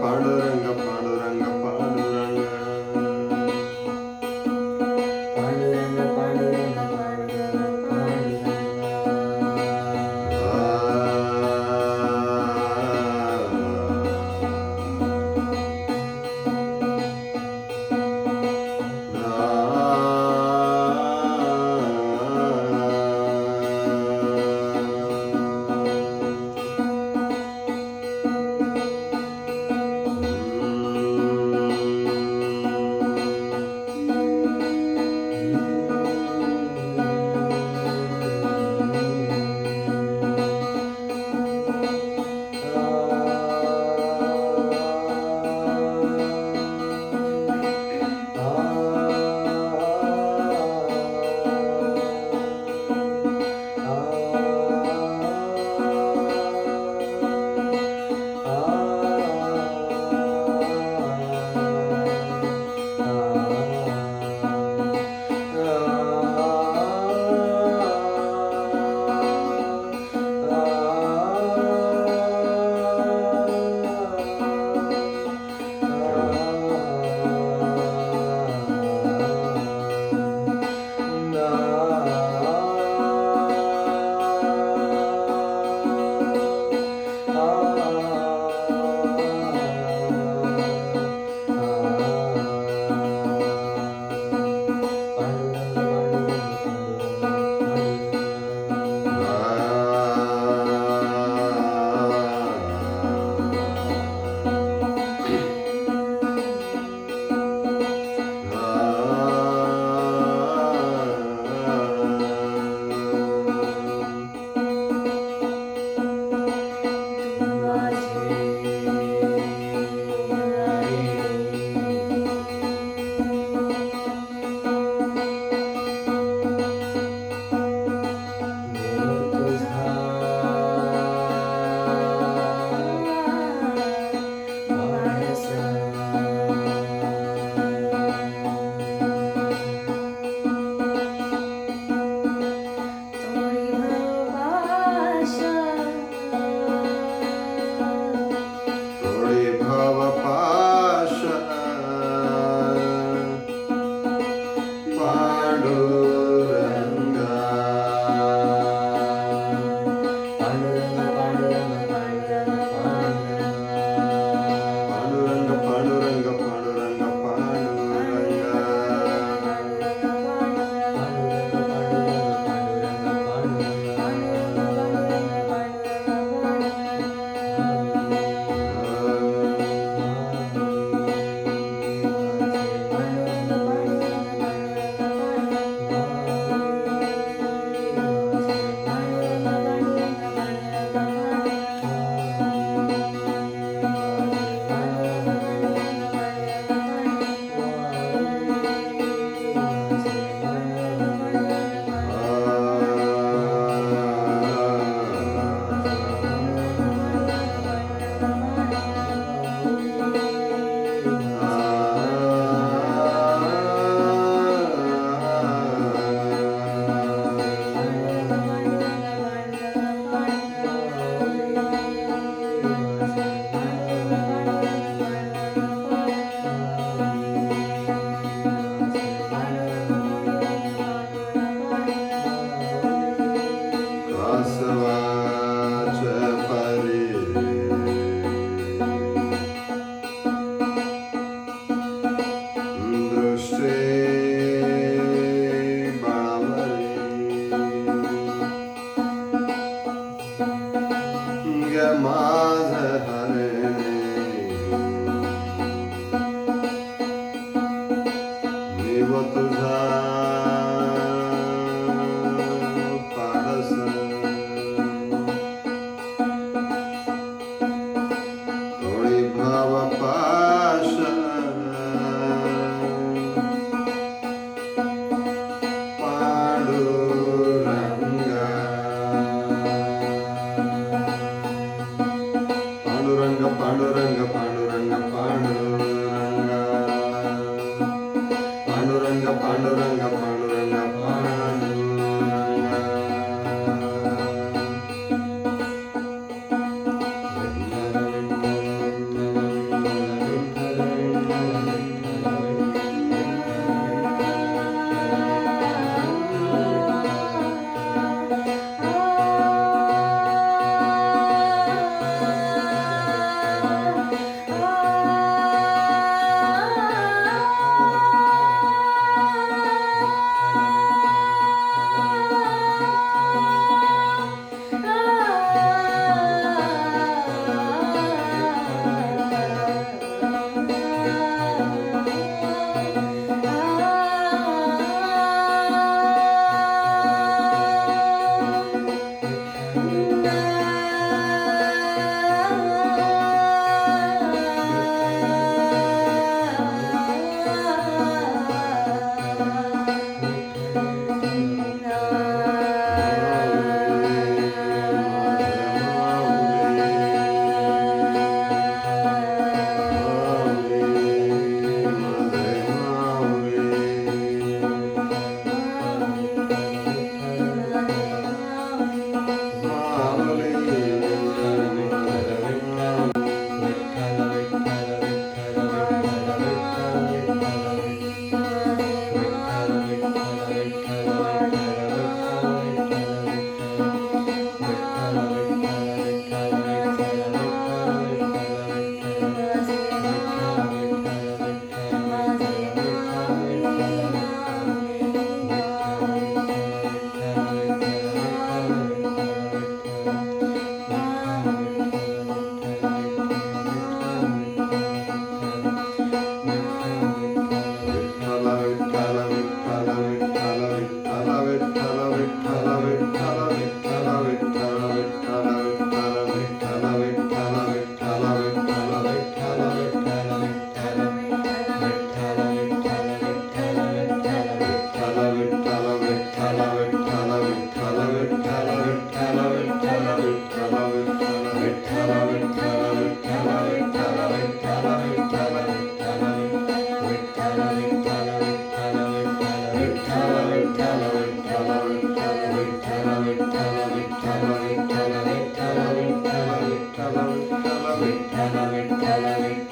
反正呢。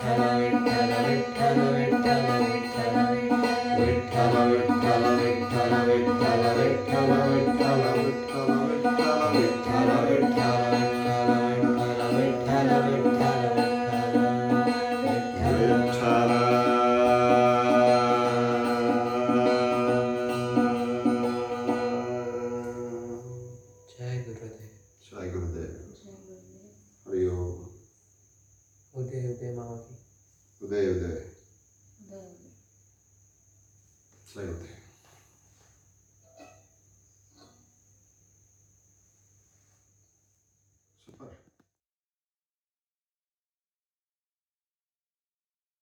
ከላይ ከላይ